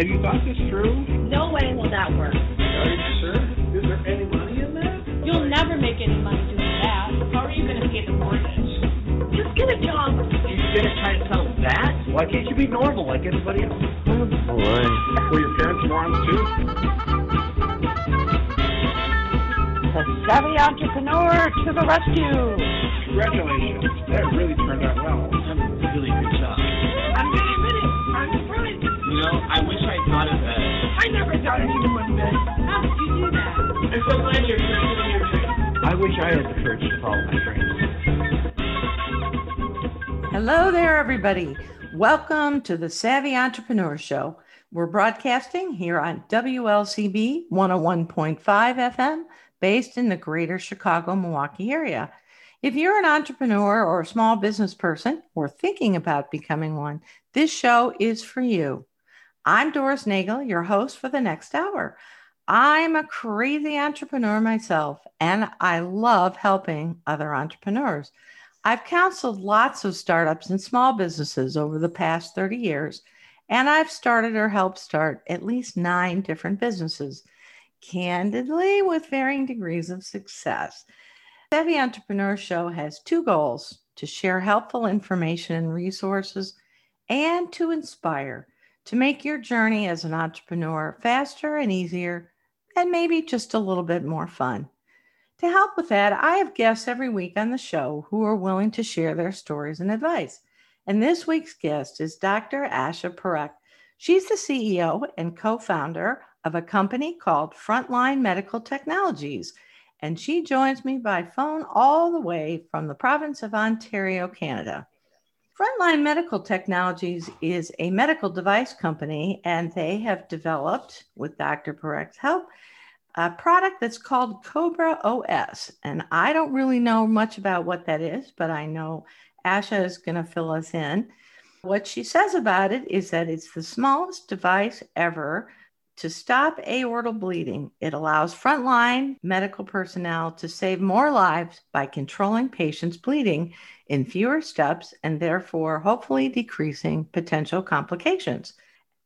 Have you thought this through? No way will that work. Are you sure? Is there any money in that? You'll never make any money doing that. How are you going to pay the mortgage? Just get a job. You're gonna try and settle that? Why can't you be normal like everybody else? Oh boy. Were your parents morons too? The savvy entrepreneur to the rescue. Congratulations. That really turned out well. done a really good job. I'm really, to admit it. I'm surprised. You know, I wish I never thought anyone would bet. How did you do that? I'm so glad you're pursuing your dream. I wish I had the courage to follow my dreams. Hello there, everybody. Welcome to the Savvy Entrepreneur Show. We're broadcasting here on WLCB 101.5 FM, based in the greater Chicago, Milwaukee area. If you're an entrepreneur or a small business person or thinking about becoming one, this show is for you. I'm Doris Nagel, your host for the next hour. I'm a crazy entrepreneur myself, and I love helping other entrepreneurs. I've counseled lots of startups and small businesses over the past 30 years, and I've started or helped start at least nine different businesses, candidly, with varying degrees of success. Savvy Entrepreneur Show has two goals to share helpful information and resources and to inspire, to make your journey as an entrepreneur faster and easier, and maybe just a little bit more fun. To help with that, I have guests every week on the show who are willing to share their stories and advice. And this week's guest is Dr. Asha Parekh. She's the CEO and co founder of a company called Frontline Medical Technologies. And she joins me by phone all the way from the province of Ontario, Canada. Frontline Medical Technologies is a medical device company, and they have developed, with Dr. Parekh's help, a product that's called Cobra OS. And I don't really know much about what that is, but I know Asha is going to fill us in. What she says about it is that it's the smallest device ever to stop aortal bleeding. It allows frontline medical personnel to save more lives by controlling patients' bleeding in fewer steps and therefore hopefully decreasing potential complications.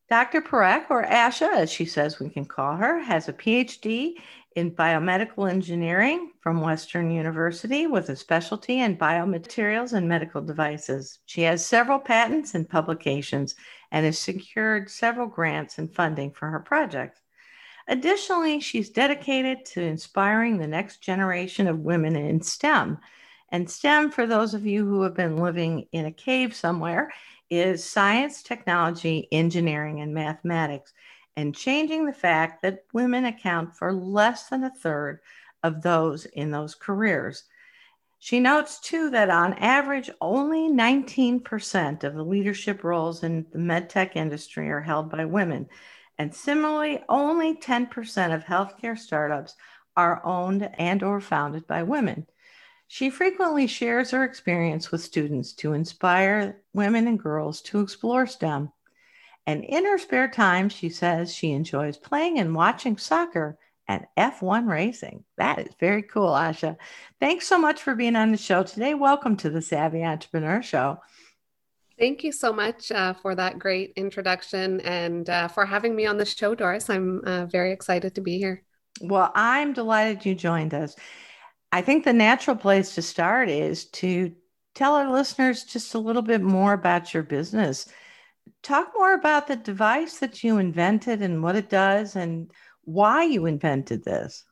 Dr. Parekh, or Asha, as she says we can call her, has a PhD in biomedical engineering from Western University with a specialty in biomaterials and medical devices. She has several patents and publications and has secured several grants and funding for her projects. Additionally, she's dedicated to inspiring the next generation of women in STEM. And STEM, for those of you who have been living in a cave somewhere, is science, technology, engineering, and mathematics, and changing the fact that women account for less than a third of those in those careers. She notes too that on average, only 19% of the leadership roles in the medtech industry are held by women. And similarly, only 10% of healthcare startups are owned and or founded by women. She frequently shares her experience with students to inspire women and girls to explore STEM. And in her spare time, she says she enjoys playing and watching soccer and F1 racing. That is very cool, Asha. Thanks so much for being on the show today. Welcome to the Savvy Entrepreneur Show. Thank you so much uh, for that great introduction and uh, for having me on the show, Doris. I'm uh, very excited to be here. Well, I'm delighted you joined us. I think the natural place to start is to tell our listeners just a little bit more about your business. Talk more about the device that you invented and what it does and why you invented this.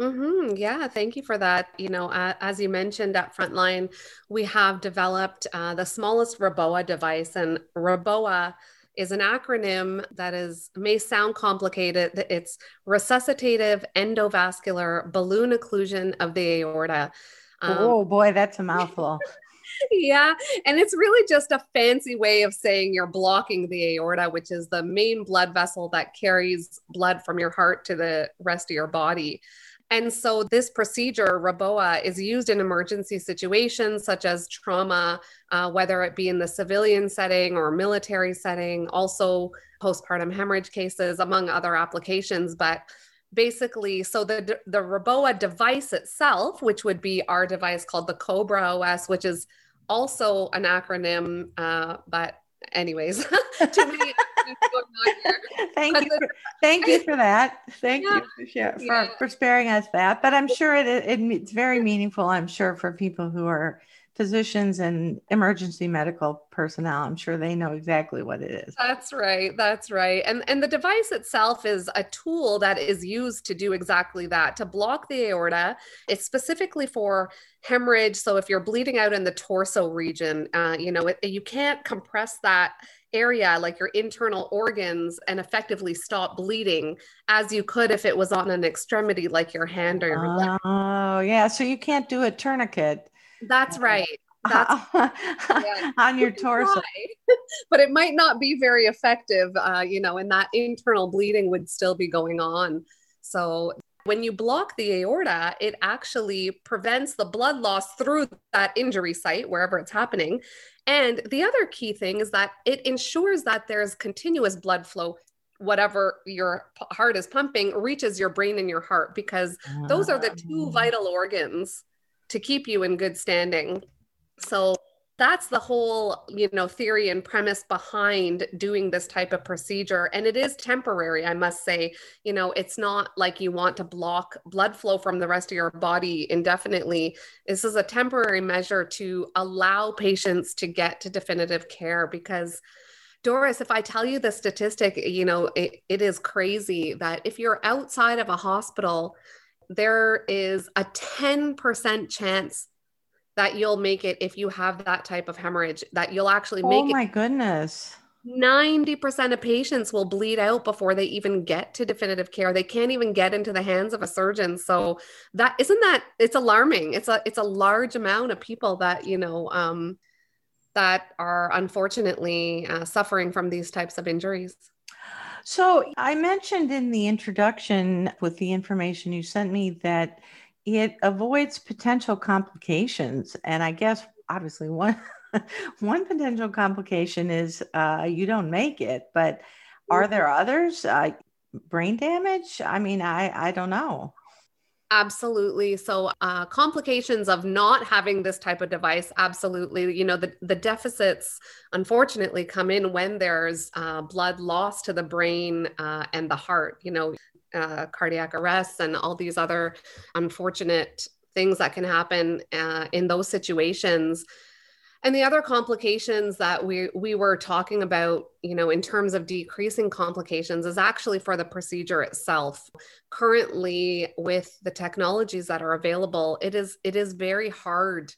Mm-hmm. Yeah, thank you for that. You know, uh, as you mentioned at Frontline, we have developed uh, the smallest REBOA device, and REBOA is an acronym that is may sound complicated. It's resuscitative endovascular balloon occlusion of the aorta. Um, oh boy, that's a mouthful. yeah, and it's really just a fancy way of saying you're blocking the aorta, which is the main blood vessel that carries blood from your heart to the rest of your body. And so, this procedure, REBOA, is used in emergency situations such as trauma, uh, whether it be in the civilian setting or military setting, also postpartum hemorrhage cases, among other applications. But basically, so the, the REBOA device itself, which would be our device called the Cobra OS, which is also an acronym, uh, but anyways, too many thank you. For, thank you for that. Thank Yeah. you for, Yeah. for sparing us that. But I'm sure it, it it's very meaningful. I'm sure for people who are physicians and emergency medical personnel. I'm sure they know exactly what it is. That's right. That's right. And and the device itself is a tool that is used to do exactly that, to block the aorta. It's specifically for hemorrhage. So if you're bleeding out in the torso region, uh, you know, it, you can't compress that area like your internal organs and effectively stop bleeding as you could if it was on an extremity like your hand or your leg. Oh, yeah. So you can't do a tourniquet That's right. That's on your torso. but it might not be very effective, uh, you know, and that internal bleeding would still be going on. So when you block the aorta, it actually prevents the blood loss through that injury site, wherever it's happening. And the other key thing is that it ensures that there's continuous blood flow. Whatever your heart is pumping reaches your brain and your heart because those are the two Ah. vital organs to keep you in good standing. So that's the whole, you know, theory and premise behind doing this type of procedure and it is temporary, I must say. You know, it's not like you want to block blood flow from the rest of your body indefinitely. This is a temporary measure to allow patients to get to definitive care because Doris, if I tell you the statistic, you know, it, it is crazy that if you're outside of a hospital, there is a 10% chance that you'll make it if you have that type of hemorrhage, that you'll actually make it. Oh my goodness. 90% of patients will bleed out before they even get to definitive care. They can't even get into the hands of a surgeon. So that isn't that it's alarming. It's a it's a large amount of people that, you know, um, that are unfortunately uh, suffering from these types of injuries. So I mentioned in the introduction with the information you sent me that it avoids potential complications. And I guess obviously one one potential complication is uh, you don't make it, but are there others? Uh, brain damage? I mean, I I don't know. Absolutely. So, uh, complications of not having this type of device, absolutely. You know, the, the deficits unfortunately come in when there's uh, blood loss to the brain uh, and the heart, you know, uh, cardiac arrests and all these other unfortunate things that can happen uh, in those situations. And the other complications that we we were talking about, you know, in terms of decreasing complications is actually for the procedure itself. Currently with the technologies that are available, it is it is very hard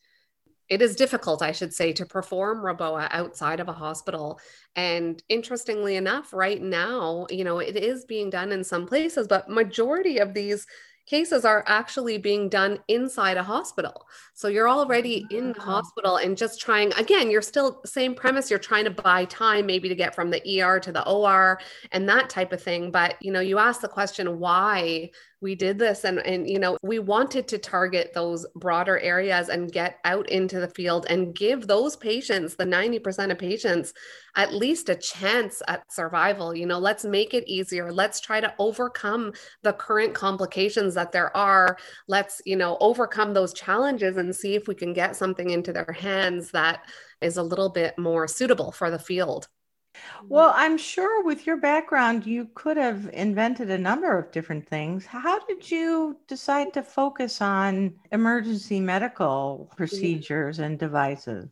it is difficult, I should say, to perform REBOA outside of a hospital. And interestingly enough, right now, you know, it is being done in some places, but majority of these cases are actually being done inside a hospital. So you're already in the hospital and just trying again, you're still same premise, you're trying to buy time maybe to get from the ER to the OR and that type of thing, but you know, you ask the question why we did this and and you know, we wanted to target those broader areas and get out into the field and give those patients, the 90% of patients at least a chance at survival. You know, let's make it easier. Let's try to overcome the current complications that there are. Let's, you know, overcome those challenges and see if we can get something into their hands that is a little bit more suitable for the field. Well, mm. I'm sure with your background, you could have invented a number of different things. How did you decide to focus on emergency medical mm. procedures and devices?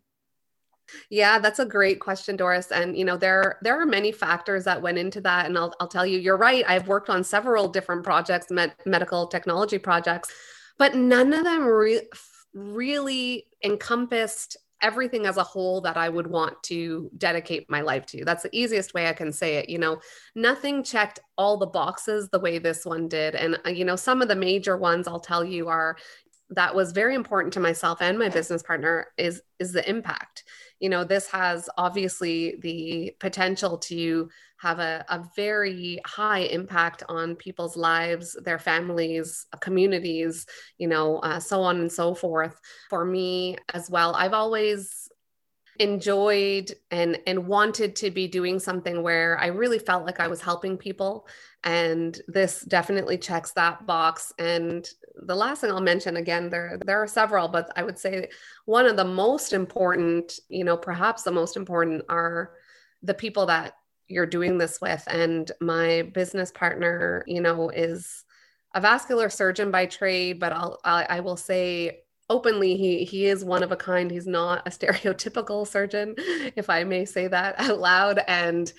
Yeah, that's a great question, Doris. And you know, there there are many factors that went into that. And I'll I'll tell you, you're right. I've worked on several different projects, med- medical technology projects, but none of them re- really encompassed everything as a whole that I would want to dedicate my life to. That's the easiest way I can say it. You know, nothing checked all the boxes the way this one did. And uh, you know, some of the major ones I'll tell you are that was very important to myself and my business partner is is the impact you know this has obviously the potential to have a, a very high impact on people's lives their families communities you know uh, so on and so forth. For me as well i've always enjoyed and and wanted to be doing something where i really felt like i was helping people and this definitely checks that box. And the last thing i'll mention again there there are several but i would say one of the most important you know perhaps the most important are the people that you're doing this with. And my business partner, you know, is a vascular surgeon by trade, but I'll, I, I will say openly he he is one of a kind. He's not a stereotypical surgeon if i may say that out loud. And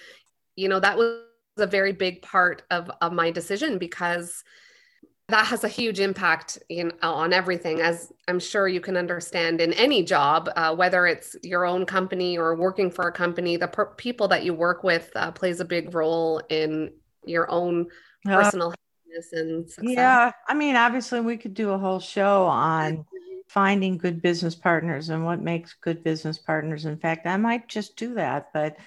you know that was a very big part of, of my decision because that has a huge impact in, on everything as i'm sure you can understand in any job uh, whether it's your own company or working for a company the per- people that you work with uh, plays a big role in your own personal happiness and success. yeah i mean obviously we could do a whole show on finding good business partners and what makes good business partners. In fact i might just do that but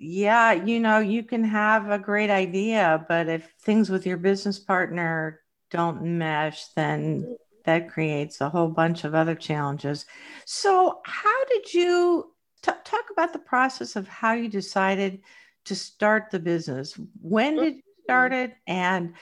yeah you know you can have a great idea but if things with your business partner don't mesh, then that creates a whole bunch of other challenges. So, how did you t- talk about the process of how you decided to start the business? When did you start it? And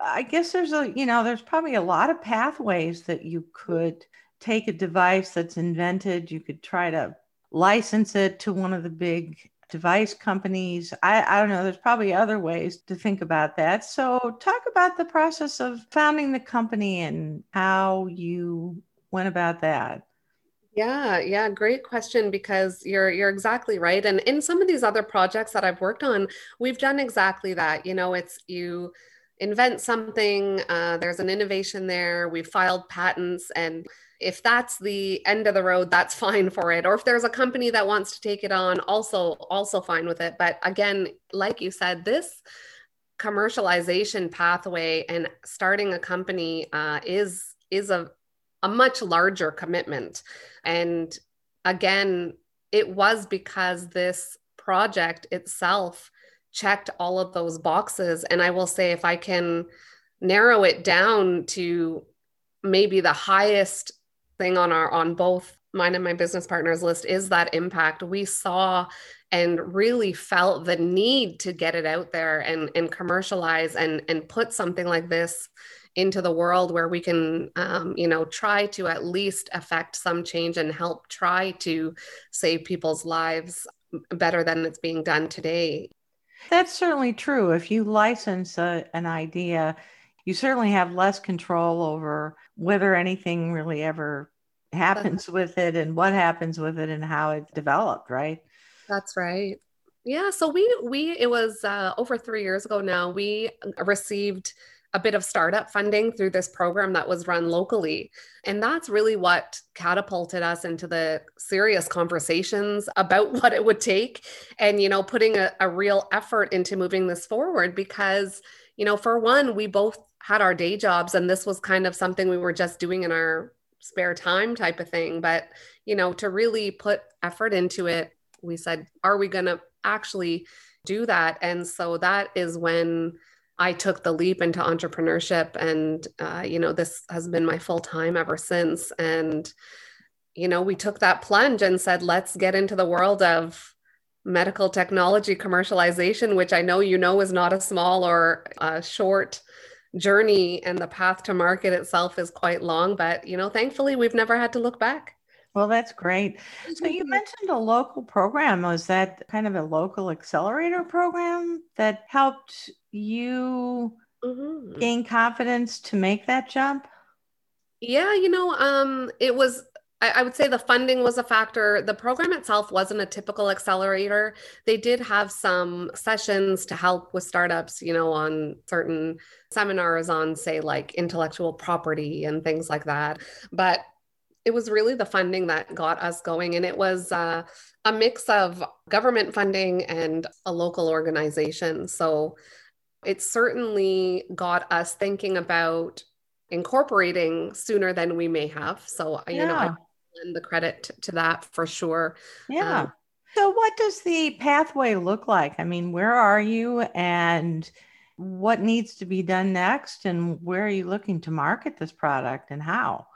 I guess there's a, you know, there's probably a lot of pathways that you could take a device that's invented. You could try to license it to one of the big device companies. I, I don't know, there's probably other ways to think about that. So, talk about the process of founding the company and how you went about that. Yeah, yeah, great question because you're you're exactly right. And in some of these other projects that I've worked on, we've done exactly that. You know, it's you invent something, uh, there's an innovation there, we filed patents and if that's the end of the road that's fine for it. Or if there's a company that wants to take it on also also fine with it. But again like you said this commercialization pathway and starting a company uh, is is a, a much larger commitment. And again it was because this project itself checked all of those boxes. And i will say if i can narrow it down to maybe the highest thing on our on both mine and my business partners list is that impact. We saw and really felt the need to get it out there and and commercialize and and put something like this into the world where we can um, you know try to at least affect some change and help try to save people's lives better than it's being done today. That's certainly true. If you license a, an idea you certainly have less control over whether anything really ever happens with it and what happens with it and how it developed, right? That's right. Yeah, so we we it was uh, over 3 years ago now we received a bit of startup funding through this program that was run locally. And that's really what catapulted us into the serious conversations about what it would take and, you know, putting a, a real effort into moving this forward because, you know, for one, we both had our day jobs and this was kind of something we were just doing in our spare time type of thing. But, you know, to really put effort into it, we said, are we going to actually do that? And so that is when I took the leap into entrepreneurship. And, uh, you know, this has been my full time ever since. And, you know, we took that plunge and said, let's get into the world of medical technology commercialization, which I know you know is not a small or a short journey and the path to market itself is quite long but you know thankfully we've never had to look back. Well that's great. So you mentioned a local program. Was that kind of a local accelerator program that helped you mm-hmm. gain confidence to make that jump? Yeah you know um it was I, would say the funding was a factor. The program itself wasn't a typical accelerator. They did have some sessions to help with startups, you know, on certain seminars on, say, like intellectual property and things like that. But it was really the funding that got us going. And it was uh, a mix of government funding and a local organization. So it certainly got us thinking about incorporating sooner than we may have. So, yeah. you know, I the credit to that for sure. Yeah. Um, so, what does the pathway look like? I mean, where are you and what needs to be done next? And where are you looking to market this product and how?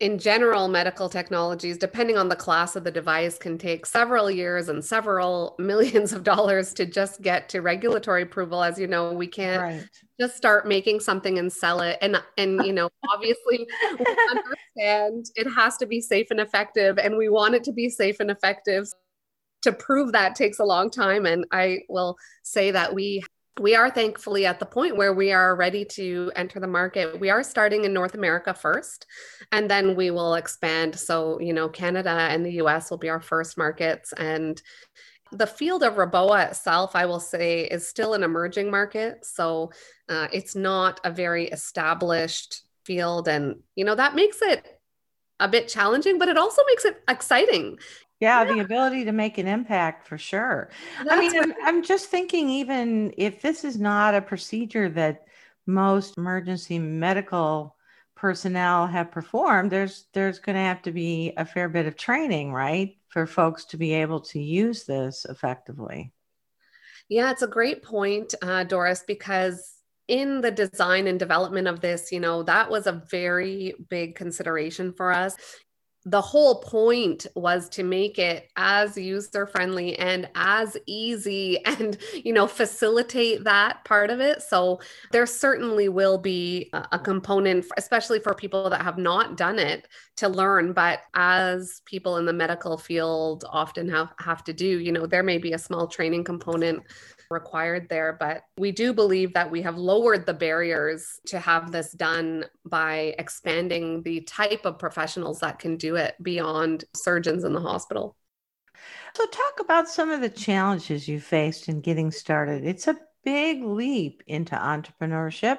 In general, medical technologies, depending on the class of the device, can take several years and several millions of dollars to just get to regulatory approval. As you know, we can't right. just start making something and sell it. And and you know, obviously, we understand it has to be safe and effective, and we want it to be safe and effective to prove that takes a long time. And I will say that we we are thankfully at the point where we are ready to enter the market. We are starting in North America first, and then we will expand. So, you know, Canada and the US will be our first markets. And the field of Reboa itself, I will say, is still an emerging market. So, uh, it's not a very established field. And, you know, that makes it a bit challenging, but it also makes it exciting. Yeah, yeah, the ability to make an impact for sure. That's I mean, I'm, I'm just thinking, even if this is not a procedure that most emergency medical personnel have performed, there's there's going to have to be a fair bit of training, right, for folks to be able to use this effectively. Yeah, it's a great point, uh, Doris, because in the design and development of this, you know, that was a very big consideration for us the whole point was to make it as user friendly and as easy and you know facilitate that part of it. So there certainly will be a component especially for people that have not done it to learn. But as people in the medical field often have have to do you know there may be a small training component required there. But we do believe that we have lowered the barriers to have this done by expanding the type of professionals that can do it beyond surgeons in the hospital. So, talk about some of the challenges you faced in getting started. It's a big leap into entrepreneurship,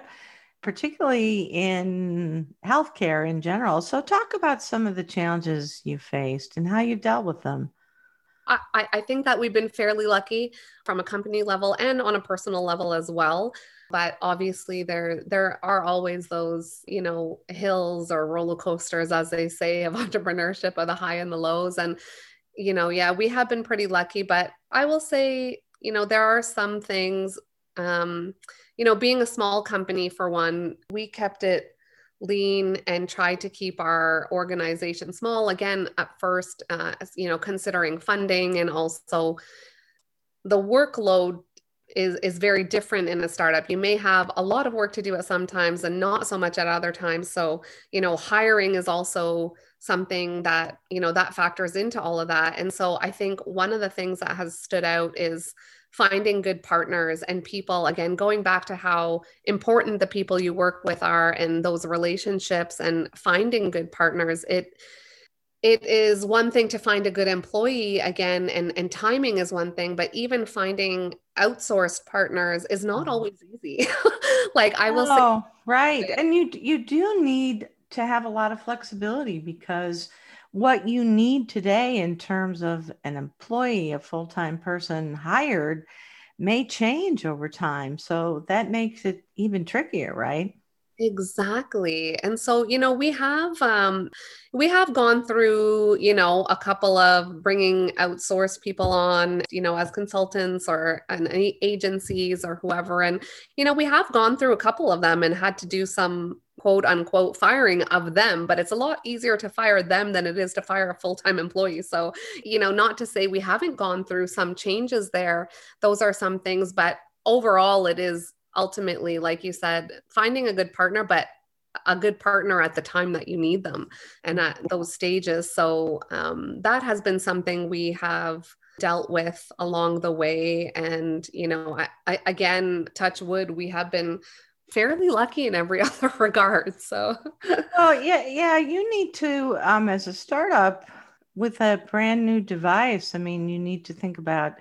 particularly in healthcare in general. So, talk about some of the challenges you faced and how you dealt with them. I, I think that we've been fairly lucky from a company level and on a personal level as well. But obviously there there are always those you know hills or roller coasters as they say of entrepreneurship of the high and the lows. And you know yeah we have been pretty lucky. But i will say you know there are some things um you know being a small company for one we kept it lean and try to keep our organization small. Again at first uh, you know considering funding and also the workload is is very different in a startup. You may have a lot of work to do at some times and not so much at other times. So you know hiring is also something that you know that factors into all of that. And so i think one of the things that has stood out is finding good partners and people again going back to how important the people you work with are and those relationships and finding good partners it it is one thing to find a good employee again and and timing is one thing but even finding outsourced partners is not mm-hmm. always easy. Like i will oh, say right. And you you do need to have a lot of flexibility because what you need today in terms of an employee, a full time person hired, may change over time. So that makes it even trickier, right? Exactly. And so, you know, we have um we have gone through, you know, a couple of bringing outsourced people on, you know, as consultants or an agencies or whoever and you know, we have gone through a couple of them and had to do some quote unquote firing of them, but it's a lot easier to fire them than it is to fire a full time employee. So, you know, not to say we haven't gone through some changes there, those are some things, but overall, it is ultimately, like you said, finding a good partner, but a good partner at the time that you need them and at those stages. So, um, that has been something we have dealt with along the way and you know I, I, again touch wood we have been fairly lucky in every other regard. So, well, yeah, yeah, you need to, um, as a startup with a brand new device, I mean, you need to think about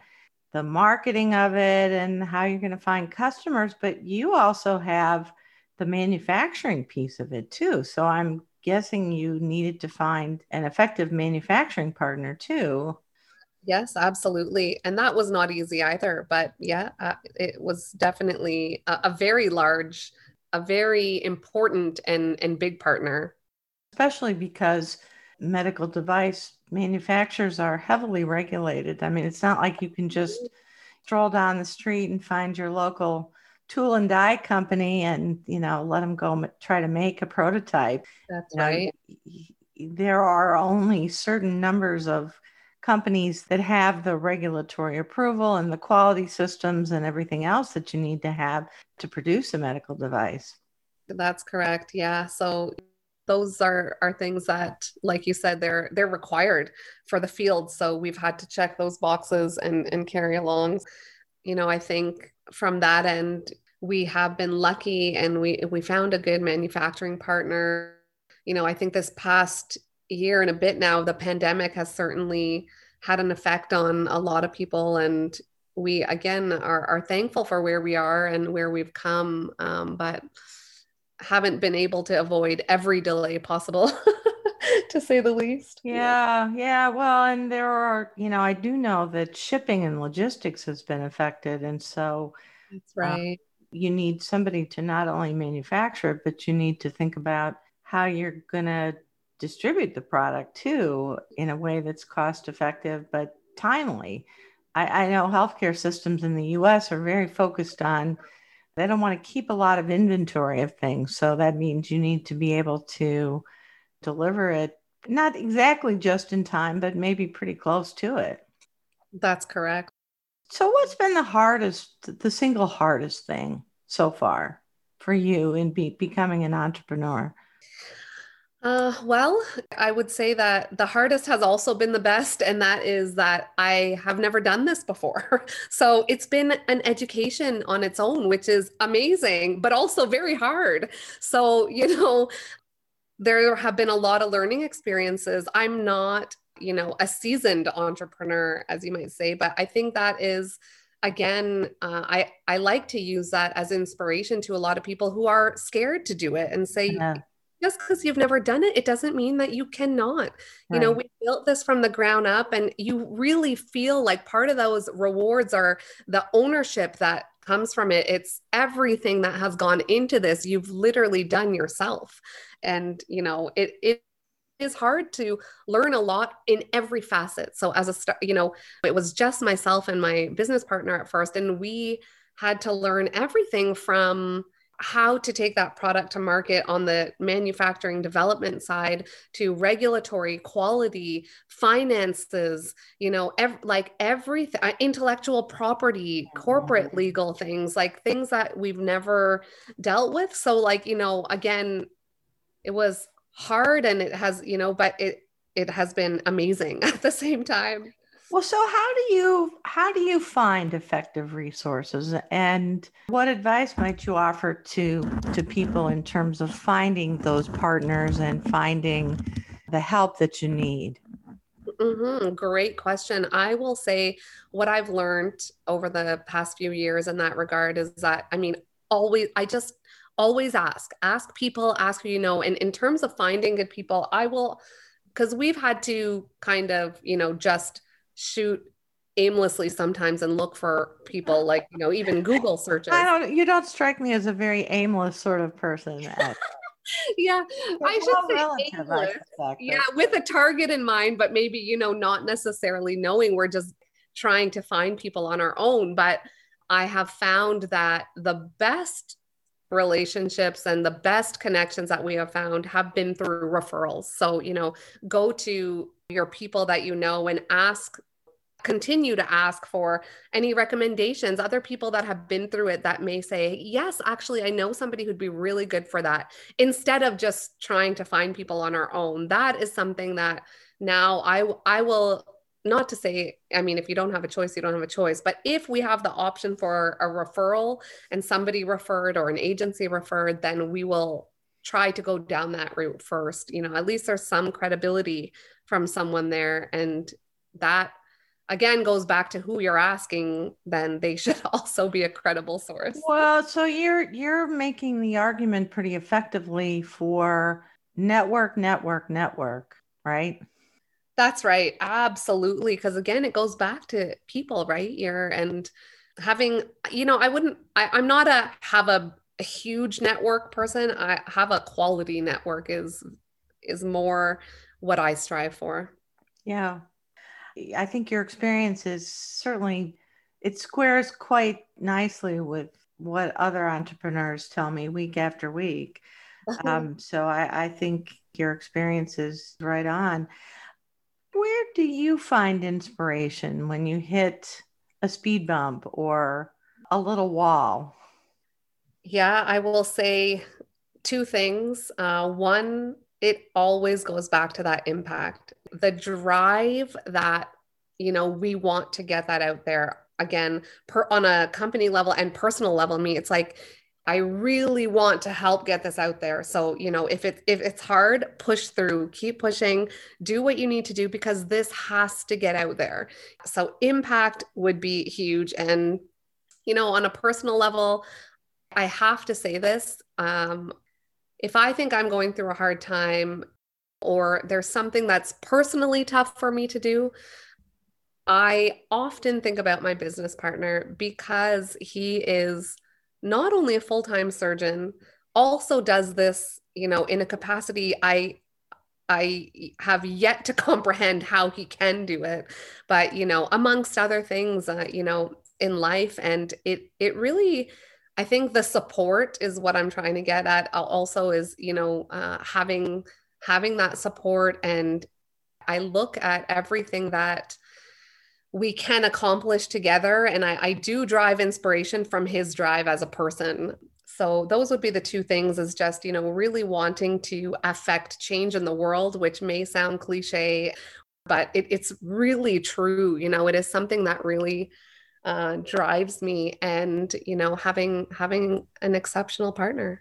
the marketing of it and how you're going to find customers, but you also have the manufacturing piece of it too. So, I'm guessing you needed to find an effective manufacturing partner too. Yes, absolutely. And that was not easy either. But yeah, uh, it was definitely a, a, very large, a very important and, and big partner. Especially because medical device manufacturers are heavily regulated. I mean, it's not like you can just stroll down the street and find your local tool and die company and, you know, let them go m- try to make a prototype. That's right. there are only certain numbers of companies that have the regulatory approval and the quality systems and everything else that you need to have to produce a medical device. That's correct. Yeah. So those are are things that like you said they're they're required for the field so we've had to check those boxes and and carry along you know i think from that end we have been lucky and we we found a good manufacturing partner you know i think this past year and a bit now the pandemic has certainly had an effect on a lot of people and we again are, are thankful for where we are and where we've come um, but haven't been able to avoid every delay possible to say the least. Yeah yeah well and there are you know i do know that shipping and logistics has been affected and so that's uh, right. uh, you need somebody to not only manufacture it but you need to think about how you're going to distribute the product too in a way that's cost effective but timely I, I know healthcare systems in the us are very focused on they don't want to keep a lot of inventory of things. So that means you need to be able to deliver it, not exactly just in time, but maybe pretty close to it. That's correct. So, what's been the hardest, the single hardest thing so far for you in be, becoming an entrepreneur? Uh, well, I would say that the hardest has also been the best, and that is that I have never done this before. so it's been an education on its own, which is amazing, but also very hard. So, you know, there have been a lot of learning experiences. I'm not, you know, a seasoned entrepreneur, as you might say, but I think that is again uh, i i like to use that as inspiration to a lot of people who are scared to do it and say yeah just because you've never done it, it doesn't mean that you cannot. Right. You know, we built this from the ground up, and you really feel like part of those rewards are the ownership that comes from it. It's everything that has gone into this. You've literally done yourself. And, you know, it, it, is hard to learn a lot in every facet. So as a start, you know, it was just myself and my business partner at first and we had to learn everything from how to take that product to market on the manufacturing development side to regulatory quality finances you know ev- like everything uh, intellectual property corporate legal things like things that we've never dealt with. So like you know again it was hard and it has you know but it it has been amazing at the same time well, so how do you how do you find effective resources and what advice might you offer to to people in terms of finding those partners and finding the help that you need? Mm-hmm. Great question. I will say what I've learned over the past few years in that regard is that I mean, always I just always ask, ask people, ask who you know. And in terms of finding good people, I will because we've had to kind of, you know, just shoot aimlessly sometimes and look for people like you know even google searches. I don't you don't strike me as a very aimless sort of person yeah i should say relative, I suspect, yeah with a target in mind but maybe you know not necessarily knowing. We're just trying to find people on our own but i have found that the best relationships and the best connections that we have found have been through referrals. So you know go to your people that you know and ask continue to ask for any recommendations. Other people that have been through it that may say yes actually i know somebody who'd be really good for that instead of just trying to find people on our own. That is something that now i i will not to say i mean if you don't have a choice you don't have a choice but if we have the option for a referral and somebody referred or an agency referred then we will try to go down that route first you know at least there's some credibility from someone there. And that again goes back to who you're asking then they should also be a credible source. Well so you're you're making the argument pretty effectively for network network network right? That's right. Absolutely. Because again it goes back to people right? You're and having you know i wouldn't I, i'm not a have a, a huge network person i have a quality network is is more what i strive for yeah I think your experience is certainly it squares quite nicely with what other entrepreneurs tell me week after week. Um, so I, I think your experience is right on. Where do you find inspiration when you hit a speed bump or a little wall? Yeah, I will say two things. Uh, one, it always goes back to that impact. The drive that, you know, we want to get that out there again per on a company level and personal level me it's like I really want to help get this out there. So, you know, if it if it's hard, push through, keep pushing, do what you need to do because this has to get out there. So, impact would be huge and you know, on a personal level, I have to say this, um if I think I'm going through a hard time or there's something that's personally tough for me to do, I often think about my business partner because he is not only a full-time surgeon, also does this, you know, in a capacity I I have yet to comprehend how he can do it. But, you know, amongst other things, uh, you know, in life and it it really I think the support is what I'm trying to get at also is, you know, uh, having having that support and I look at everything that we can accomplish together. And I, I do drive inspiration from his drive as a person. So those would be the two things is just, you know, really wanting to affect change in the world, which may sound cliche, but it, it's really true. You know, it is something that really uh, drives me and, you know, having having an exceptional partner.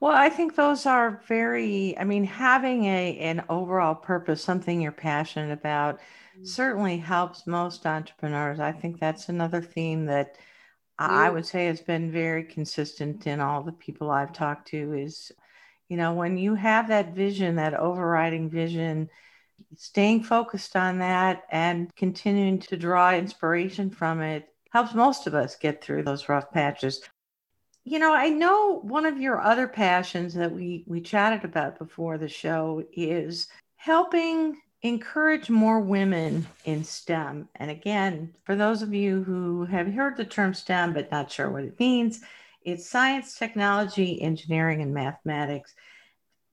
Well, I think those are very, I mean, having a an overall purpose, something you're passionate about, certainly helps most entrepreneurs. I think that's another theme that I would say has been very consistent in all the people I've talked to is, you know, when you have that vision, that overriding vision, staying focused on that and continuing to draw inspiration from it helps most of us get through those rough patches. You know, I know one of your other passions that we we chatted about before the show is helping encourage more women in STEM. And again, for those of you who have heard the term STEM but not sure what it means, it's science, technology, engineering, and mathematics.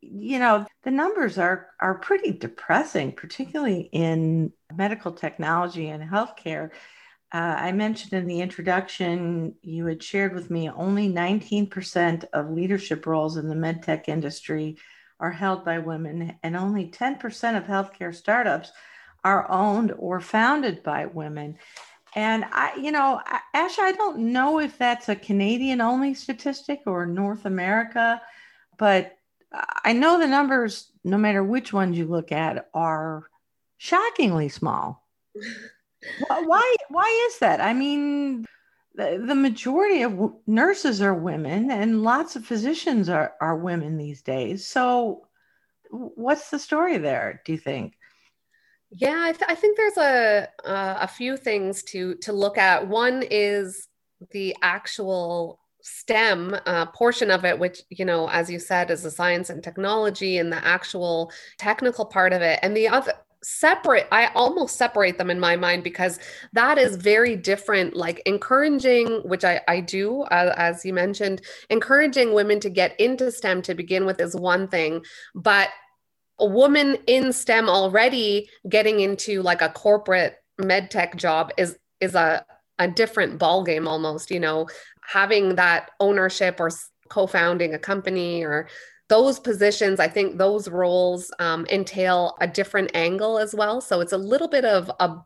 You know, the numbers are are pretty depressing, particularly in medical technology and healthcare. Uh, I mentioned in the introduction, you had shared with me only 19% of leadership roles in the medtech industry are held by women, and only 10% of healthcare startups are owned or founded by women. And I, you know, Ash, I don't know if that's a Canadian only statistic or North America, but I know the numbers, no matter which ones you look at, are shockingly small. why, why is that? I mean, the, the majority of nurses are women and lots of physicians are, are women these days. So what's the story there, do you think? Yeah, I, th- I think there's a, uh, a few things to, to look at. One is the actual STEM uh, portion of it, which, you know, as you said, is the science and technology and the actual technical part of it. And the other, separate i almost separate them in my mind because that is very different like encouraging which i, I do uh, as you mentioned encouraging women to get into stem to begin with is one thing but a woman in stem already getting into like a corporate med tech job is is a a different ball game almost you know having that ownership or co-founding a company or those positions, I think those roles um, entail a different angle as well. So it's a little bit of a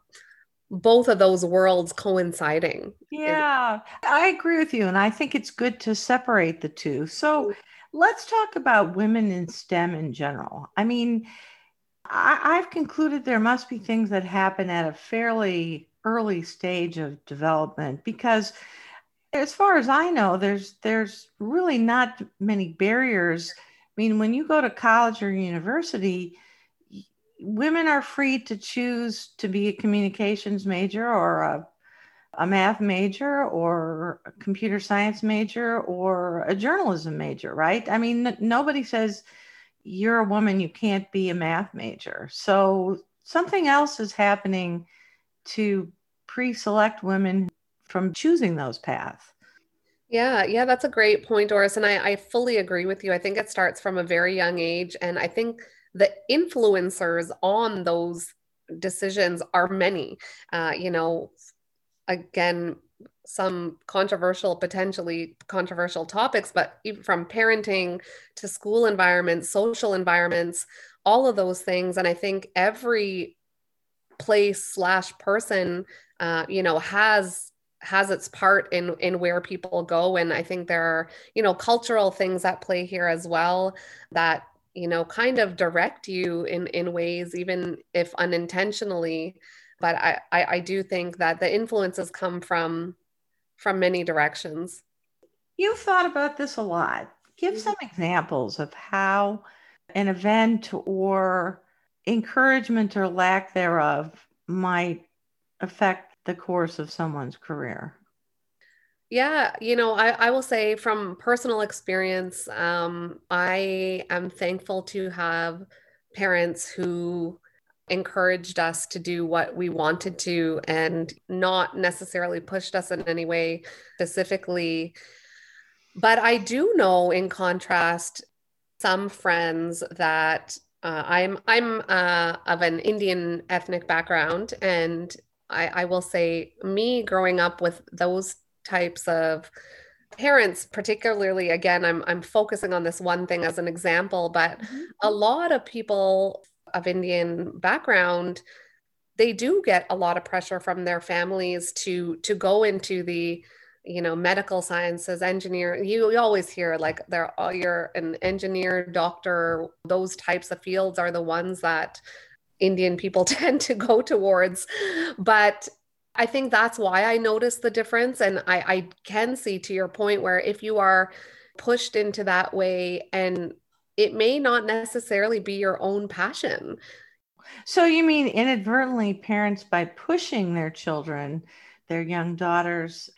both of those worlds coinciding. Yeah, I agree with you. And I think it's good to separate the two. So let's talk about women in STEM in general. I mean, I, have concluded there must be things that happen at a fairly early stage of development because as far as I know, there's there's really not many barriers I mean, when you go to college or university, women are free to choose to be a communications major or a, a math major or a computer science major or a journalism major, right? I mean, n- nobody says you're a woman, you can't be a math major. So something else is happening to pre select women from choosing those paths. Yeah, yeah, that's a great point, Doris. And I, I fully agree with you. I think it starts from a very young age. And I think the influencers on those decisions are many. Uh, you know, again, some controversial, potentially controversial topics, but even from parenting to school environments, social environments, all of those things. And I think every place slash person, uh, you know, has has its part in in where people go and i think there are you know cultural things at play here as well that you know kind of direct you in in ways even if unintentionally. But I, I i do think that the influences come from from many directions. You've thought about this a lot. Give mm-hmm. some examples of how an event or encouragement or lack thereof might affect the course of someone's career? Yeah, you know, I, I will say from personal experience, um, I am thankful to have parents who encouraged us to do what we wanted to and not necessarily pushed us in any way specifically. But I do know, in contrast, some friends that uh, I'm I'm uh, of an Indian ethnic background, and I, I will say, me growing up with those types of parents particularly again i'm i'm focusing on this one thing as an example but mm-hmm. a lot of people of indian background they do get a lot of pressure from their families to to go into the you know medical sciences engineer you, you always hear like they're all you're an engineer doctor those types of fields are the ones that Indian people tend to go towards. But I think that's why I notice the difference. And I, I can see to your point where if you are pushed into that way and it may not necessarily be your own passion. So you mean inadvertently parents by pushing their children, their young daughters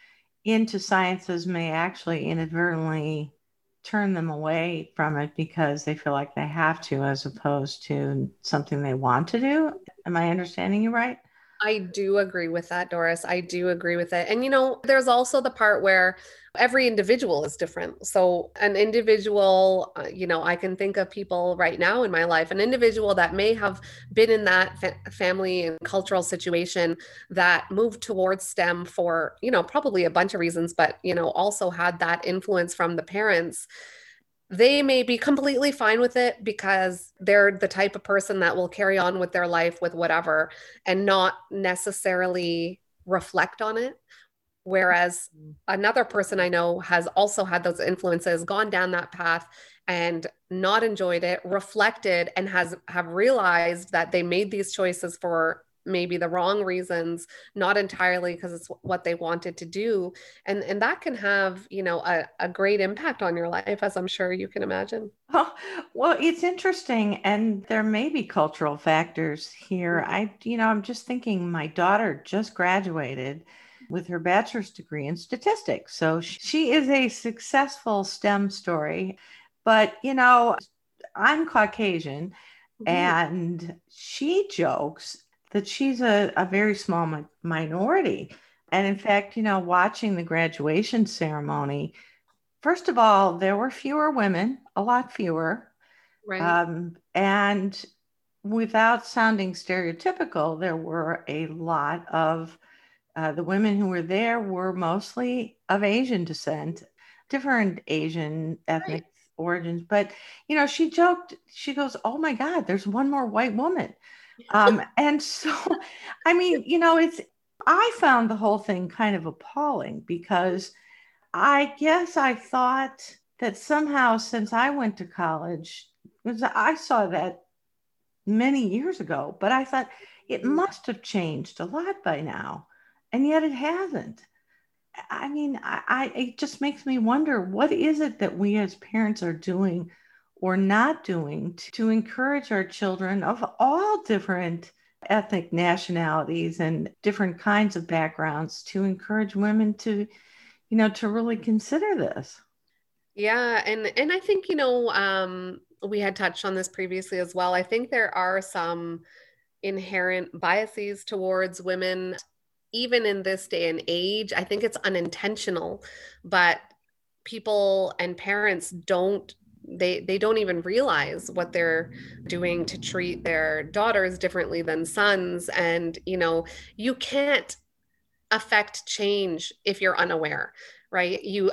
into sciences may actually inadvertently turn them away from it because they feel like they have to as opposed to something they want to do. Am I understanding you right? I do agree with that, Doris. I do agree with it. And, you know, there's also the part where every individual is different. So, an individual, uh, you know, I can think of people right now in my life, an individual that may have been in that fa- family and cultural situation that moved towards STEM for, you know, probably a bunch of reasons, but, you know, also had that influence from the parents they may be completely fine with it because they're the type of person that will carry on with their life with whatever and not necessarily reflect on it. Whereas mm-hmm. another person i know has also had those influences gone down that path and not enjoyed it reflected and has have realized that they made these choices for maybe the wrong reasons not entirely because it's what they wanted to do and and that can have you know a, a great impact on your life as i'm sure you can imagine oh, well it's interesting and there may be cultural factors here mm-hmm. i you know i'm just thinking my daughter just graduated with her bachelor's degree in statistics so she is a successful stem story but you know i'm caucasian mm-hmm. and she jokes that she's a, a very small mi- minority. And in fact, you know, watching the graduation ceremony, first of all, there were fewer women, a lot fewer. Right. Um, and without sounding stereotypical, there were a lot of uh, the women who were there were mostly of Asian descent, different Asian ethnic right. origins. But, you know, she joked, she goes, Oh my God, there's one more white woman. Um, and so, I mean, you know, it's, I found the whole thing kind of appalling because I guess I thought that somehow since I went to college, I saw that many years ago, but I thought it mm-hmm. must have changed a lot by now. And yet it hasn't. I mean, I, I it just makes me wonder what is it that we as parents are doing or not doing to encourage our children of all different ethnic nationalities and different kinds of backgrounds to encourage women to you know to really consider this. Yeah and and i think you know um we had touched on this previously as well. I think there are some inherent biases towards women even in this day and age. I think it's unintentional but people and parents don't they they don't even realize what they're doing to treat their daughters differently than sons and you know you can't affect change if you're unaware, right? You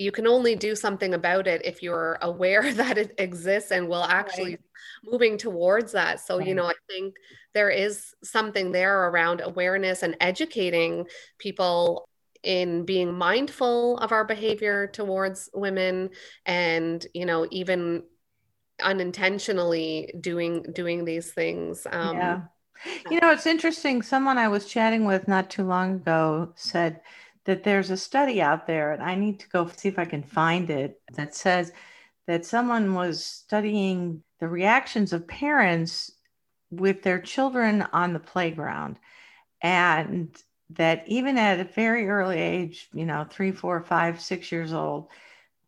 you can only do something about it if you're aware that it exists and will actually right. moving towards that. So, right. you know, I think there is something there around awareness and educating people in being mindful of our behavior towards women and, you know, even unintentionally doing doing these things. Um, yeah. You know, it's interesting. Someone I was chatting with not too long ago said that there's a study out there, and I need to go see if I can find it, that says that someone was studying the reactions of parents with their children on the playground. And that even at a very early age, you know, three, four, five, six years old,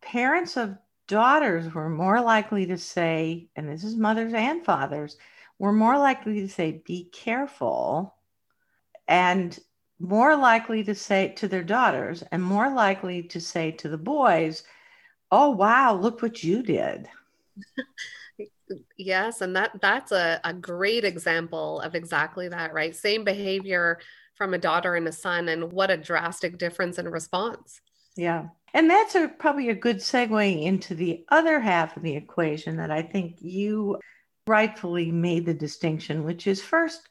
parents of daughters were more likely to say, and this is mothers and fathers, were more likely to say, be careful, and more likely to say to their daughters, and more likely to say to the boys, oh, wow, look what you did. yes and that that's a, a great example of exactly that right same behavior from a daughter and a son and what a drastic difference in response yeah and that's a, probably a good segue into the other half of the equation that i think you rightfully made the distinction, which is first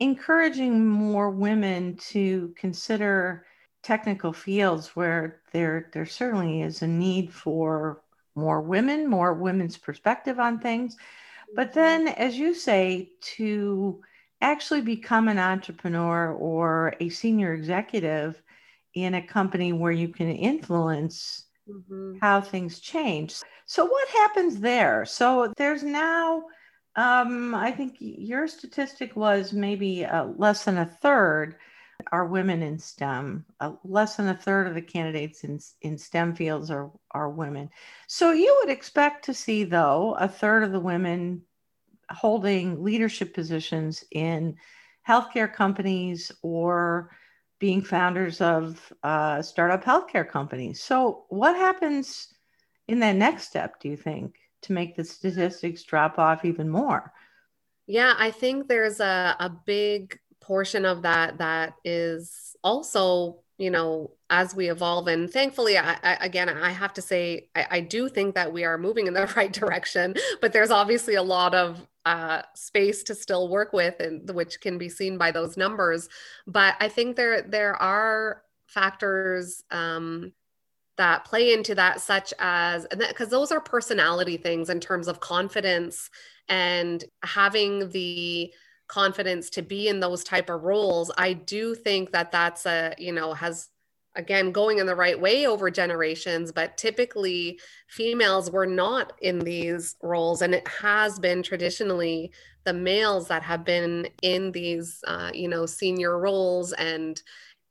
encouraging more women to consider technical fields where there there certainly is a need for more women, more women's perspective on things. But mm-hmm. then, as you say, to actually become an entrepreneur or a senior executive in a company where you can influence mm-hmm. how things change. So, what happens there? So, there's now um, I think your statistic was maybe uh, less than a third are women in STEM. Uh, less than a third of the candidates in, in STEM fields are, are women. So you would expect to see, though, a third of the women holding leadership positions in healthcare companies or being founders of uh, startup healthcare companies. So, what happens in that next step, do you think? to make the statistics drop off even more. Yeah, I think there's a, a big portion of that that is also you know as we evolve and thankfully I, I, again i have to say I, I, do think that we are moving in the right direction but there's obviously a lot of uh, space to still work with and which can be seen by those numbers but i think there there are factors um, that play into that, such as because those are personality things in terms of confidence and having the confidence to be in those type of roles. I do think that that's a you know has again going in the right way over generations but typically females were not in these roles and it has been traditionally the males that have been in these uh, you know senior roles and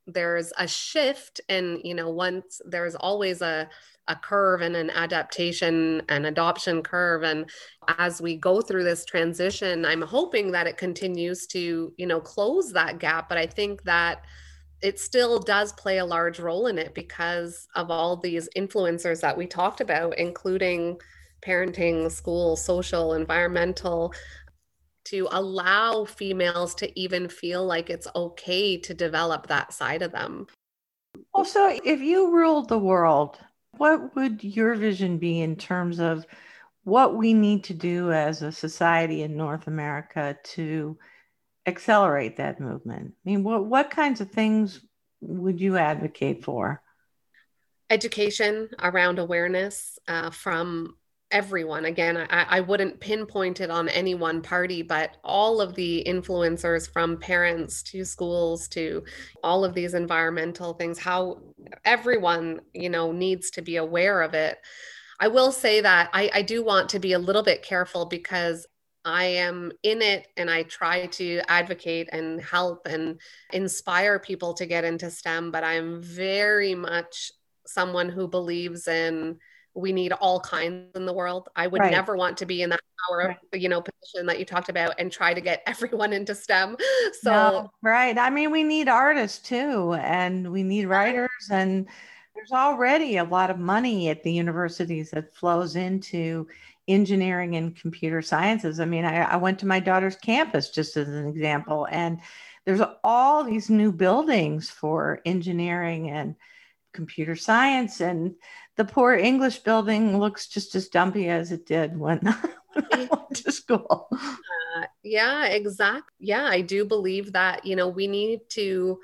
there's a shift and you know once there's always a a curve and an adaptation and adoption curve and as we go through this transition i'm hoping that it continues to you know close that gap but i think that it still does play a large role in it because of all these influencers that we talked about including parenting school social environmental to allow females to even feel like it's okay to develop that side of them. Also, if you ruled the world, what would your vision be in terms of what we need to do as a society in North America to accelerate that movement? I mean, what, what kinds of things would you advocate for? Education around awareness uh, from everyone again I, I wouldn't pinpoint it on any one party but all of the influencers from parents to schools to all of these environmental things how everyone you know needs to be aware of it i will say that i, I do want to be a little bit careful because I am in it and I try to advocate and help and inspire people to get into STEM, but I'm very much someone who believes in we need all kinds in the world. I would right. never want to be in that power, right. you know, position that you talked about and try to get everyone into STEM. So no, right. I mean, we need artists too, and we need writers, and there's already a lot of money at the universities that flows into engineering and computer sciences. I mean, I, I went to my daughter's campus just as an example, and there's all these new buildings for engineering and computer science and the poor english building looks just as dumpy as it did when, when i went to school uh, yeah exactly yeah i do believe that you know we need to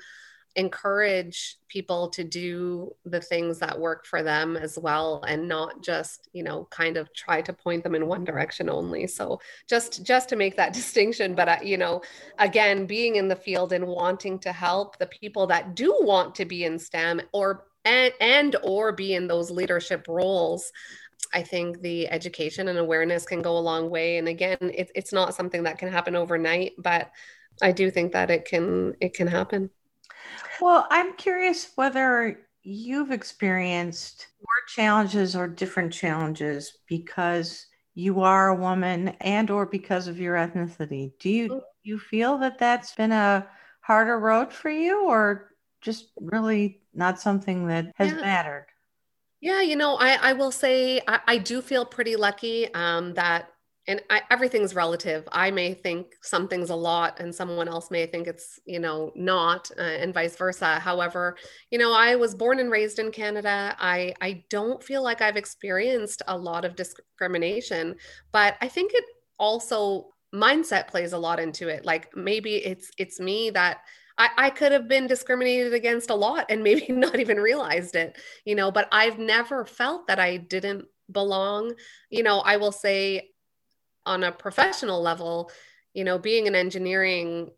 encourage people to do the things that work for them as well and not just you know kind of try to point them in one direction only so just just to make that distinction but uh, you know again being in the field and wanting to help the people that do want to be in stem or and, and or be in those leadership roles I think the education and awareness can go a long way. And again, it, it's not something that can happen overnight, but I do think that it can it can happen. Well, I'm curious whether you've experienced more challenges or different challenges because you are a woman and or because of your ethnicity. Do you mm. you feel that that's been a harder road for you or just really not something that has yeah. mattered? Yeah, you know, I, I will say I, I do feel pretty lucky um, that and I, everything's relative. I may think something's a lot and someone else may think it's you know not uh, and vice versa. However you know i was born and raised in canada. I i don't feel like i've experienced a lot of discrimination but i think it also mindset plays a lot into it. Like maybe it's it's me that I, I could have been discriminated against a lot and maybe not even realized it, you know, but I've never felt that I didn't belong. You know, I will say on a professional level, you know, being in engineering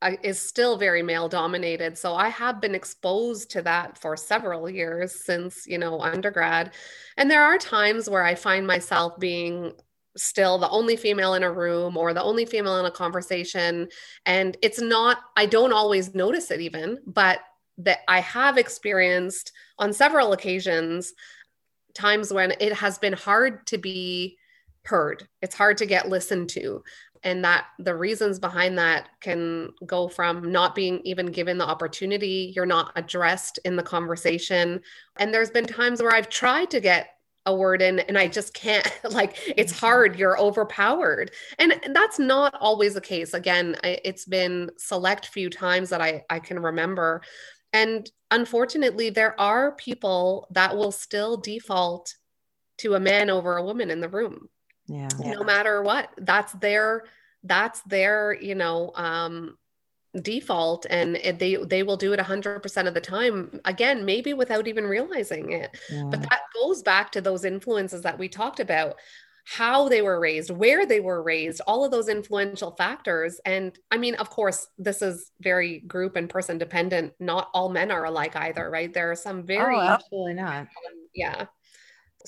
uh, is still very male dominated. So I have been exposed to that for several years since, you know, undergrad. And there are times where I find myself being still the only female in a room or the only female in a conversation. And it's not, I don't always notice it even, but that I have experienced on several occasions times when it has been hard to be heard. It's hard to get listened to. And that the reasons behind that can go from not being even given the opportunity, you're not addressed in the conversation. And there's been times where I've tried to get a word in and I just can't like it's mm-hmm. hard you're overpowered and that's not always the case again it's been select few times that I I can remember and unfortunately there are people that will still default to a man over a woman in the room yeah. no matter what that's their that's their you know um default and they they will do it 100% of the time again maybe without even realizing it. Yeah. but that goes back to those influences that we talked about how they were raised where they were raised all of those influential factors. And i mean of course this is very group and person dependent. Not all men are alike either right? There are some very oh, absolutely not. yeah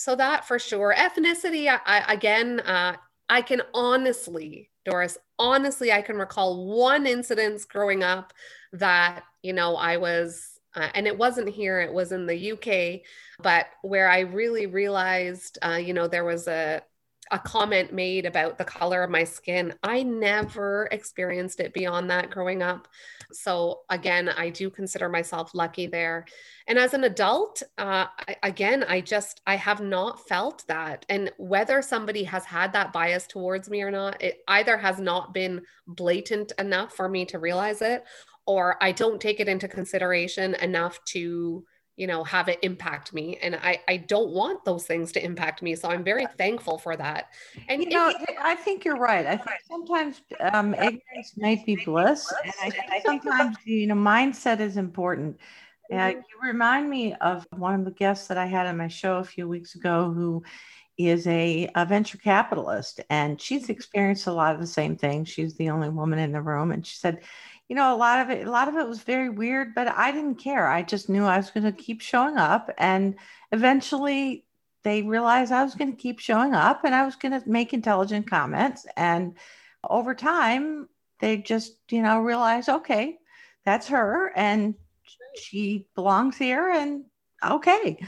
so that for sure. Ethnicity I, I, again uh, i can honestly doris honestly i can recall one incident growing up that you know i was uh, and it wasn't here it was in the uk but where i really realized uh, you know there was a a comment made about the color of my skin. I never experienced it beyond that growing up. So, again, I do consider myself lucky there. And as an adult, uh, I, again, I just, I have not felt that. And whether somebody has had that bias towards me or not, it either has not been blatant enough for me to realize it, or I don't take it into consideration enough to you know have it impact me and i i don't want those things to impact me so i'm very thankful for that. And you know it, i think you're right. I think sometimes um, ignorance might be bliss and i think sometimes you know mindset is important. Uh, mm-hmm. you remind me of one of the guests that i had on my show a few weeks ago who is a, a venture capitalist and she's experienced a lot of the same things she's the only woman in the room and she said you know, a lot of it, a lot of it was very weird, but I didn't care. I just knew I was going to keep showing up. And eventually they realized I was going to keep showing up and I was going to make intelligent comments. And over time, they just, you know, realized, okay, that's her and she belongs here. And okay,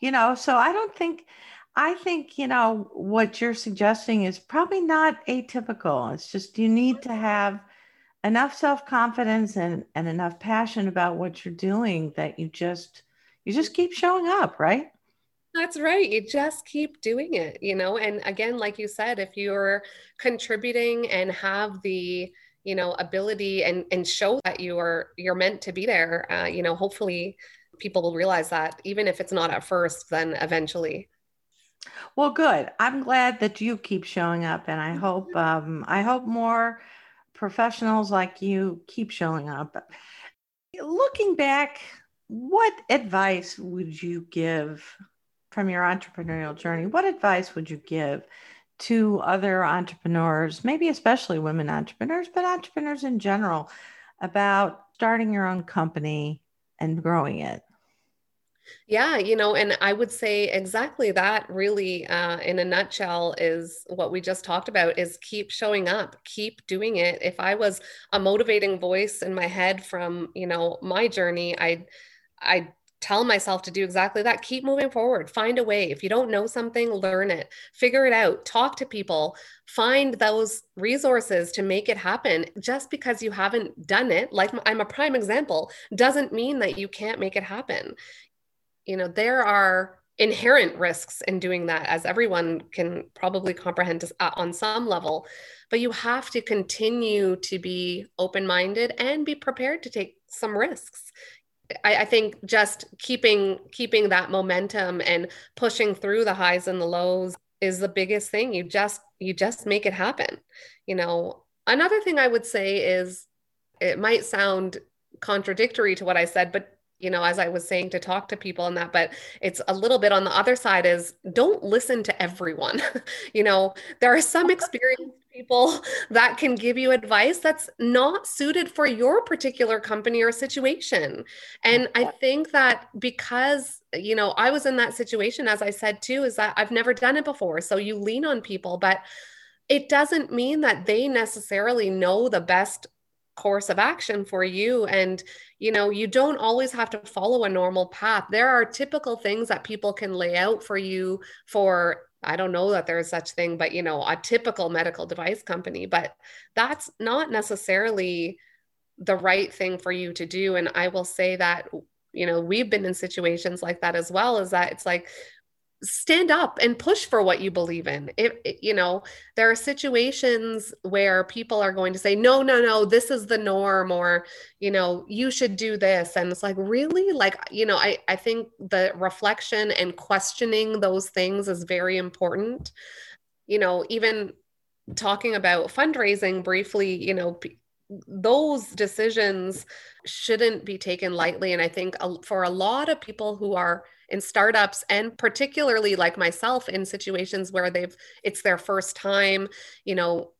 you know, so I don't think, I think, you know, what you're suggesting is probably not atypical. It's just you need to have enough self-confidence and, and enough passion about what you're doing that you just you just keep showing up right? That's right. You just keep doing it you know? And again like you said if you're contributing and have the you know ability and and show that you are you're meant to be there uh, you know hopefully people will realize that even if it's not at first then eventually. Well good. I'm glad that you keep showing up and i hope um, i hope more professionals like you keep showing up looking back what advice would you give from your entrepreneurial journey what advice would you give to other entrepreneurs, maybe especially women entrepreneurs, but entrepreneurs in general, about starting your own company and growing it? Yeah, you know, and I would say exactly that really uh, in a nutshell is what we just talked about is keep showing up, keep doing it. If I was a motivating voice in my head from, you know, my journey, I I tell myself to do exactly that. Keep moving forward. Find a way. If you don't know something, learn it, figure it out, talk to people, find those resources to make it happen. Just because you haven't done it, like I'm a prime example, doesn't mean that you can't make it happen. You know, there are inherent risks in doing that, as everyone can probably comprehend uh, on some level. But you have to continue to be open minded and be prepared to take some risks. I, I, think just keeping keeping that momentum and pushing through the highs and the lows is the biggest thing. You just you just make it happen. You know another thing i would say is it might sound contradictory to what i said but you know as i was saying to talk to people and that but it's a little bit on the other side is don't listen to everyone. You know there are some experienced people that can give you advice that's not suited for your particular company or situation. And i think that because you know i was in that situation as i said too is that i've never done it before so you lean on people but it doesn't mean that they necessarily know the best course of action for you and you know you don't always have to follow a normal path there are typical things that people can lay out for you for I don't know that there's such thing, but you know, a typical medical device company, but that's not necessarily the right thing for you to do. And I will say that, you know, we've been in situations like that as well, is that it's like stand up and push for what you believe in. It, you know there are situations where people are going to say no no no this is the norm or you know you should do this. And it's like really? Like you know i i think the reflection and questioning those things is very important. You know even talking about fundraising briefly you know those decisions shouldn't be taken lightly. And i think for a lot of people who are in startups and particularly like myself in situations where they've it's their first time you know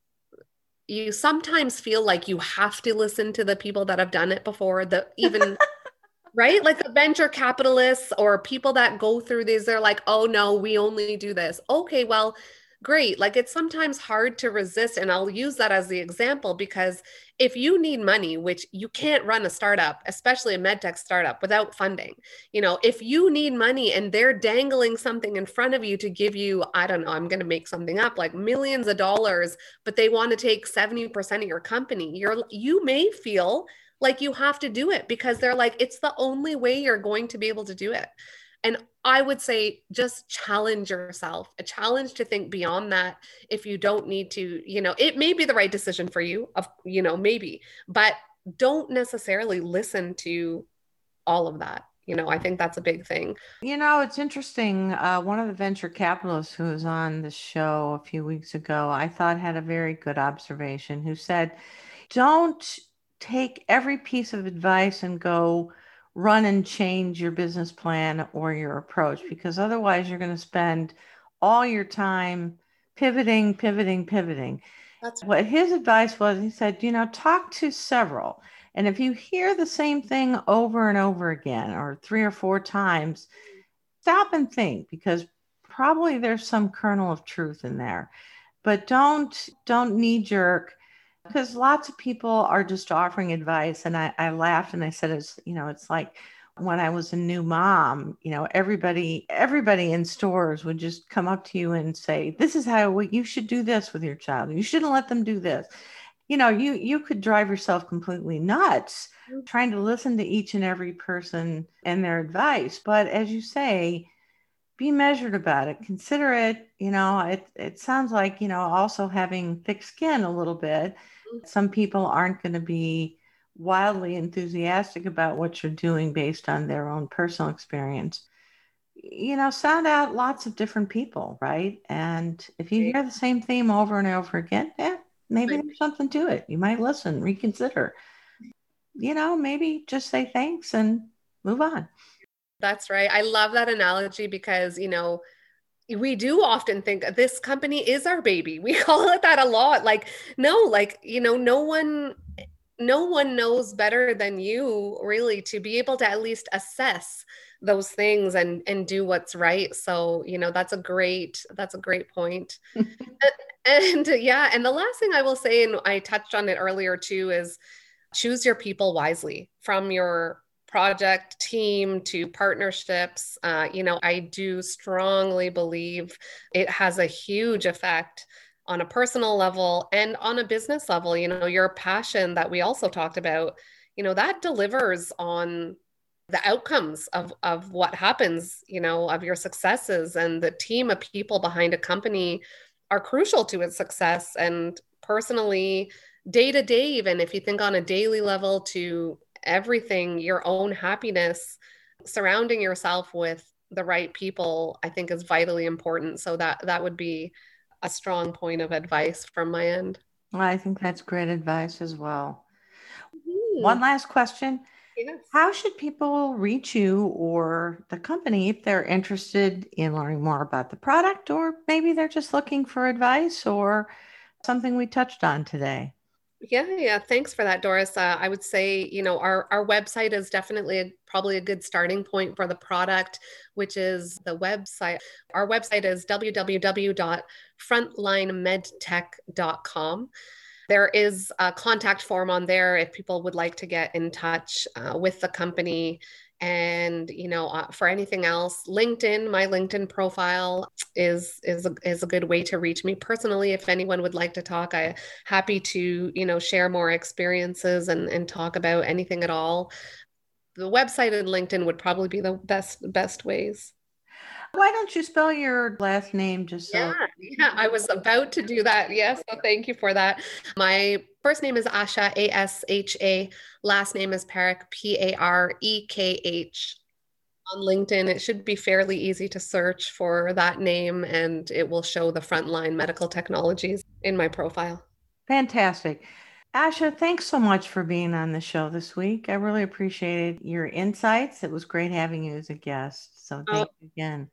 you sometimes feel like you have to listen to the people that have done it before the even right? Like the venture capitalists or people that go through these they're like oh no we only do this. Okay well great. Like it's sometimes hard to resist. And I'll use that as the example because if you need money, which you can't run a startup, especially a medtech startup, without funding, you know, if you need money and they're dangling something in front of you to give you, I don't know, I'm going to make something up like millions of dollars, but they want to take 70% of your company, you're, you may feel like you have to do it because they're like, it's the only way you're going to be able to do it. And I would say just challenge yourself, a challenge to think beyond that. If you don't need to, you know, it may be the right decision for you, of you know, maybe, but don't necessarily listen to all of that. You know, I think that's a big thing. You know, it's interesting. Uh, one of the venture capitalists who was on the show a few weeks ago, I thought had a very good observation, who said, Don't take every piece of advice and go, run and change your business plan or your approach because otherwise you're going to spend all your time pivoting, pivoting, pivoting. That's what his advice was. He said, you know, talk to several. And if you hear the same thing over and over again or three or four times, stop and think because probably there's some kernel of truth in there. But don't don't knee jerk because lots of people are just offering advice and I, I laughed and i said it's you know it's like when i was a new mom you know everybody everybody in stores would just come up to you and say this is how you should do this with your child you shouldn't let them do this you know you you could drive yourself completely nuts mm. trying to listen to each and every person and their advice but as you say be measured about it consider it you know it, it sounds like you know also having thick skin a little bit mm-hmm. Some people aren't going to be wildly enthusiastic about what you're doing based on their own personal experience. You know, sound out lots of different people, right? And if you hear the same theme over and over again, yeah, maybe there's something to it. You might listen, reconsider. You know, maybe just say thanks and move on. That's right. I love that analogy because, you know, we do often think this company is our baby. We call it that a lot. Like, no, like, you know, no one no one knows better than you really to be able to at least assess those things and and do what's right so you know that's a great that's a great point and yeah and the last thing i will say and i touched on it earlier too is choose your people wisely from your project team to partnerships uh, you know i do strongly believe it has a huge effect on a personal level and on a business level. You know your passion that we also talked about you know that delivers on the outcomes of of what happens you know of your successes and the team of people behind a company are crucial to its success. And personally day to day even if you think on a daily level to everything your own happiness surrounding yourself with the right people i think is vitally important so that that would be a strong point of advice from my end. Well, I think that's great advice as well. Mm-hmm. One last question. Yes. How should people reach you or the company if they're interested in learning more about the product, or maybe they're just looking for advice or something we touched on today? Yeah, yeah. Thanks for that, Doris. Uh, I would say, you know, our, our website is definitely a, probably a good starting point for the product, which is the website. Our website is www.frontlinemedtech.com. There is a contact form on there if people would like to get in touch uh, with the company and you know uh, for anything else linkedin my linkedin profile is is a, is a good way to reach me. Personally if anyone would like to talk i happy to you know share more experiences and and talk about anything at all. The website and linkedin would probably be the best best ways why don't you spell your last name just so? Yeah, yeah, I was about to do that. Yes, so thank you for that. My first name is Asha, A S H A. Last name is Parekh, P A R E K H. On LinkedIn, it should be fairly easy to search for that name and it will show the frontline medical technologies in my profile. Fantastic. Asha, thanks so much for being on the show this week. I really appreciated your insights. It was great having you as a guest. So thank oh, you again.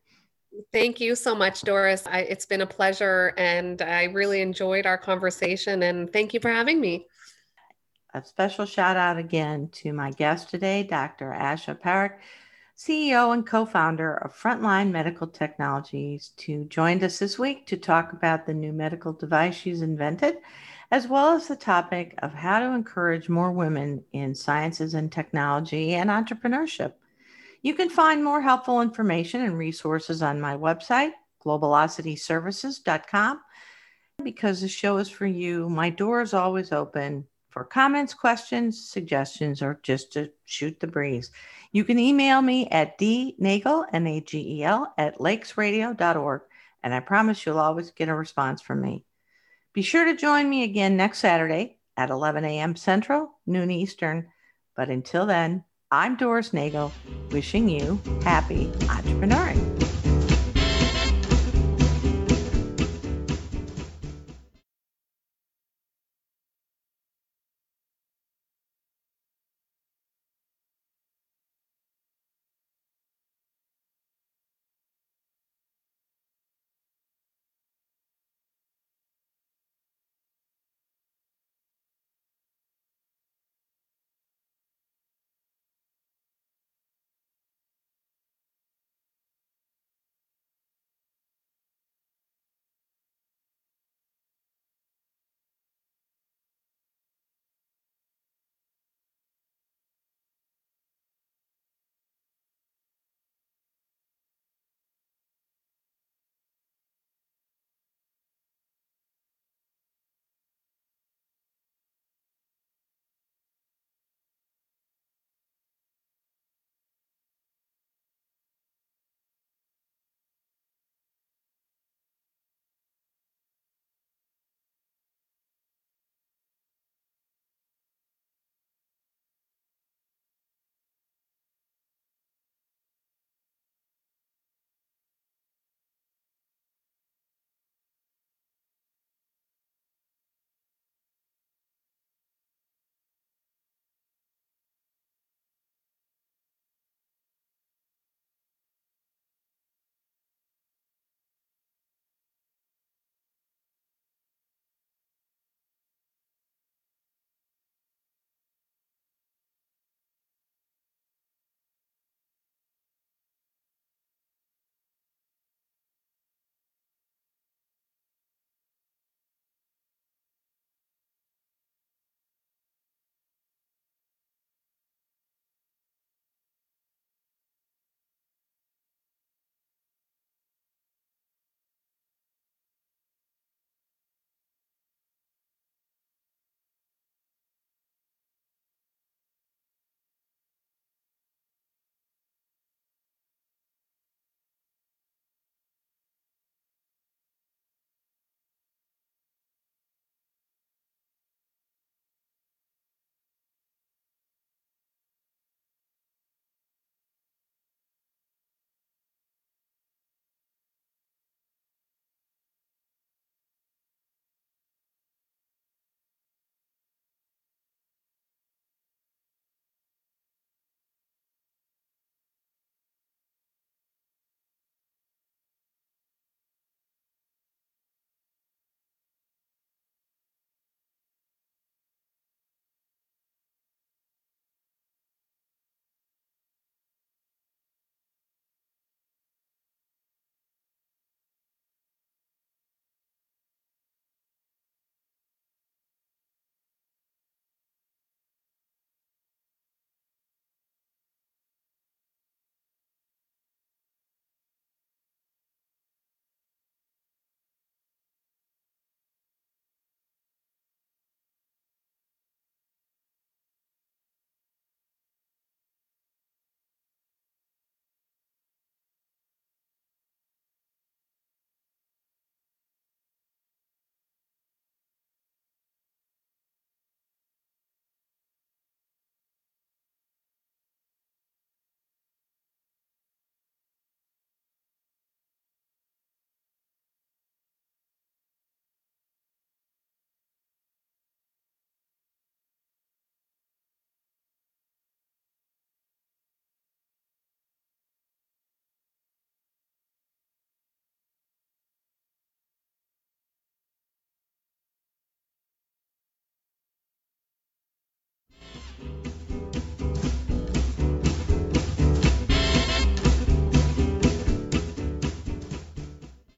Thank you so much, Doris. I, it's been a pleasure and I really enjoyed our conversation. And thank you for having me. A special shout out again to my guest today, Dr. Asha Parekh, CEO and co founder of Frontline Medical Technologies, to joined us this week to talk about the new medical device she's invented, as well as the topic of how to encourage more women in sciences and technology and entrepreneurship. You can find more helpful information and resources on my website, globalocityservices.com. Because the show is for you, my door is always open for comments, questions, suggestions, or just to shoot the breeze. You can email me at dnagel, N-A-G-E-L, at lakesradio.org, and I promise you'll always get a response from me. Be sure to join me again next Saturday at 11 a.m. Central, noon Eastern. But until then, I'm Doris Nagel, wishing you happy entrepreneuring.